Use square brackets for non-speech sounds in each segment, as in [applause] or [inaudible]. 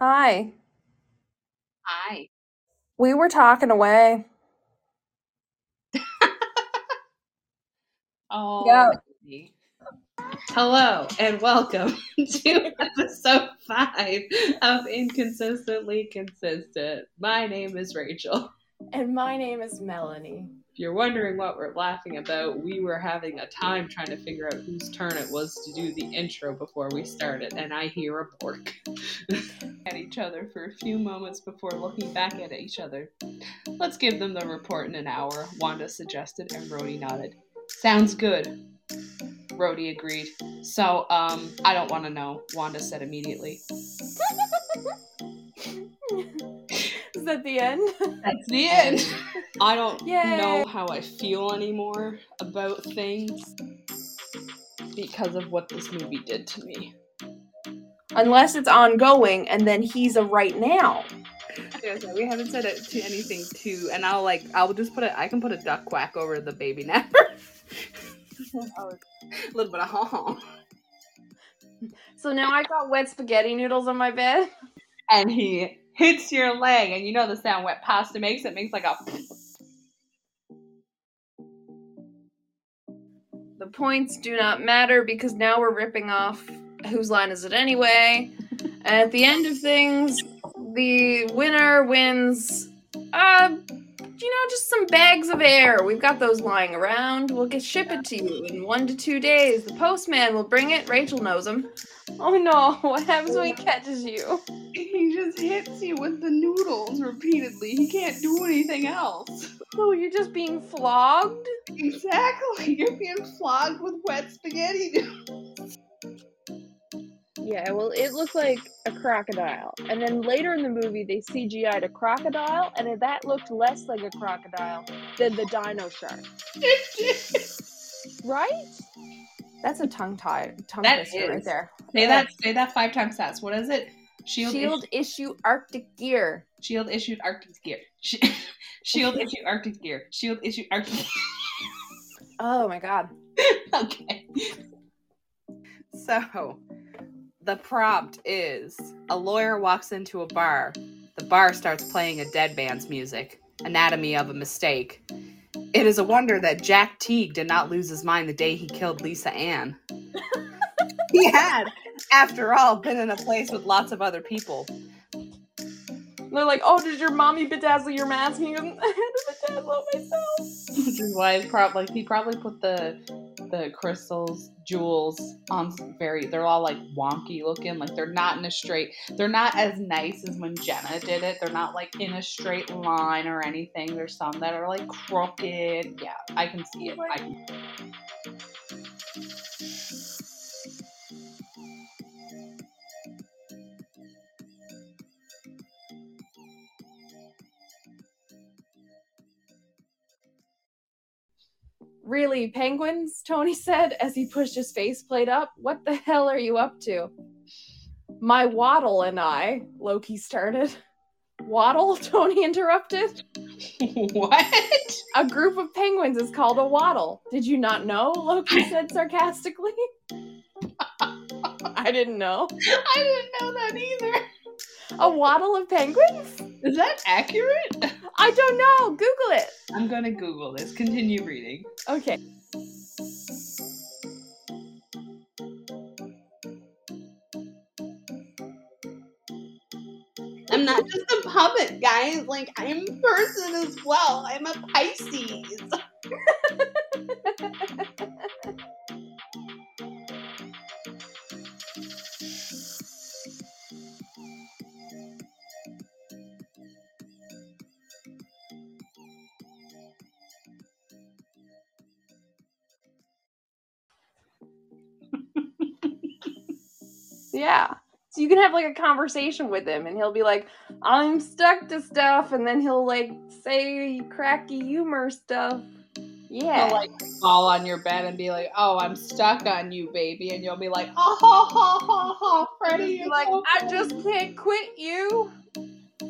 Hi. Hi. We were talking away. [laughs] Oh. Yeah. baby. Hello and welcome [laughs] to episode five of Inconsistently Consistent. My name is Rachel. And my name is Melanie. If you're wondering what we're laughing about, we were having a time trying to figure out whose turn it was to do the intro before we started, and I hear a bork [laughs] at each other for a few moments before looking back at each other. Let's give them the report in an hour, Wanda suggested, and Rhodey nodded. Sounds good. Rhodey agreed. So, um, I don't want to know, Wanda said immediately. Is that the end? [laughs] That's the end. I don't Yay. know how I feel anymore about things because of what this movie did to me. Unless it's ongoing and then he's a right now. Yeah, so we haven't said it to anything too, and I'll like I'll just put it. I can put a duck quack over the baby napper. [laughs] a little bit of ha ha. So now I got wet spaghetti noodles on my bed. And he hits your leg, and you know the sound wet pasta makes. It makes like a. The points do not matter because now we're ripping off whose line is it anyway. at the end of things, the winner wins uh you know, just some bags of air. We've got those lying around. We'll get ship it to you in one to two days. The postman will bring it. Rachel knows him. Oh no, [laughs] what happens when he catches you? He just hits you with the noodles repeatedly. He can't do anything else. Oh, you're just being flogged? Exactly. [laughs] You're being flogged with wet spaghetti noodles. Yeah, well, it looked like a crocodile. And then later in the movie, they CGI'd a crocodile, and that looked less like a crocodile than the dino shark. Right? That's a tongue tie, tongue That twister right there. Say that. Say that five times fast. What is it? Shield. Shield issue Arctic gear. Shield issued [laughs] [laughs] Arctic gear. Shield issued Arctic gear. Shield issued Arctic. Oh my god. [laughs] okay. So, the prompt is a lawyer walks into a bar. The bar starts playing a dead band's music. Anatomy of a mistake. It is a wonder that Jack Teague did not lose his mind the day he killed Lisa Ann. [laughs] he had, after all, been in a place with lots of other people. They're like, oh, did your mommy bedazzle your mask? And he goes, [laughs] I had to bedazzle myself. Which is why it's prob- like he probably put the the crystals, jewels on some very they're all like wonky looking, like they're not in a straight they're not as nice as when Jenna did it. They're not like in a straight line or anything. There's some that are like crooked. Yeah, I can see it. I can Really, penguins? Tony said as he pushed his faceplate up. What the hell are you up to? My waddle and I, Loki started. Waddle? [laughs] Tony interrupted. [laughs] What? A group of penguins is called a waddle. Did you not know? Loki [laughs] said sarcastically. I didn't know. I didn't know that either. A waddle of penguins? Is that accurate? I don't know. Google it. I'm gonna Google this. Continue reading. Okay. I'm not just a puppet, guys. Like I'm a person as well. I'm a Pisces. [laughs] Yeah. So you can have like a conversation with him and he'll be like, I'm stuck to stuff, and then he'll like say cracky humor stuff. Yeah. He'll like fall on your bed and be like, "Oh, I'm stuck on you, baby," and you'll be like, "Oh, ha ha ha ha, Freddie, Be you're like, so I just can't quit you.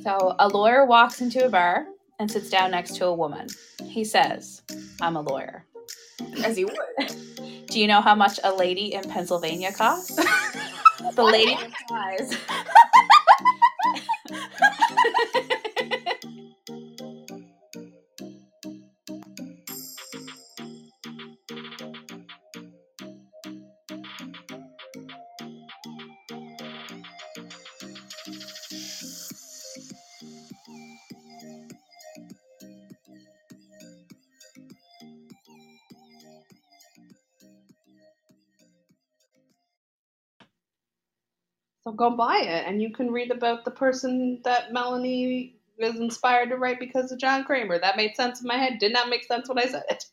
So, a lawyer walks into a bar and sits down next to a woman. He says, I'm a lawyer. As he [laughs] would. Do you know how much a lady in Pennsylvania costs? [laughs] the lady replies, [laughs] So go buy it, and you can read about the person that Melanie is inspired to write because of John Kramer. That made sense in my head. Did not make sense when I said it.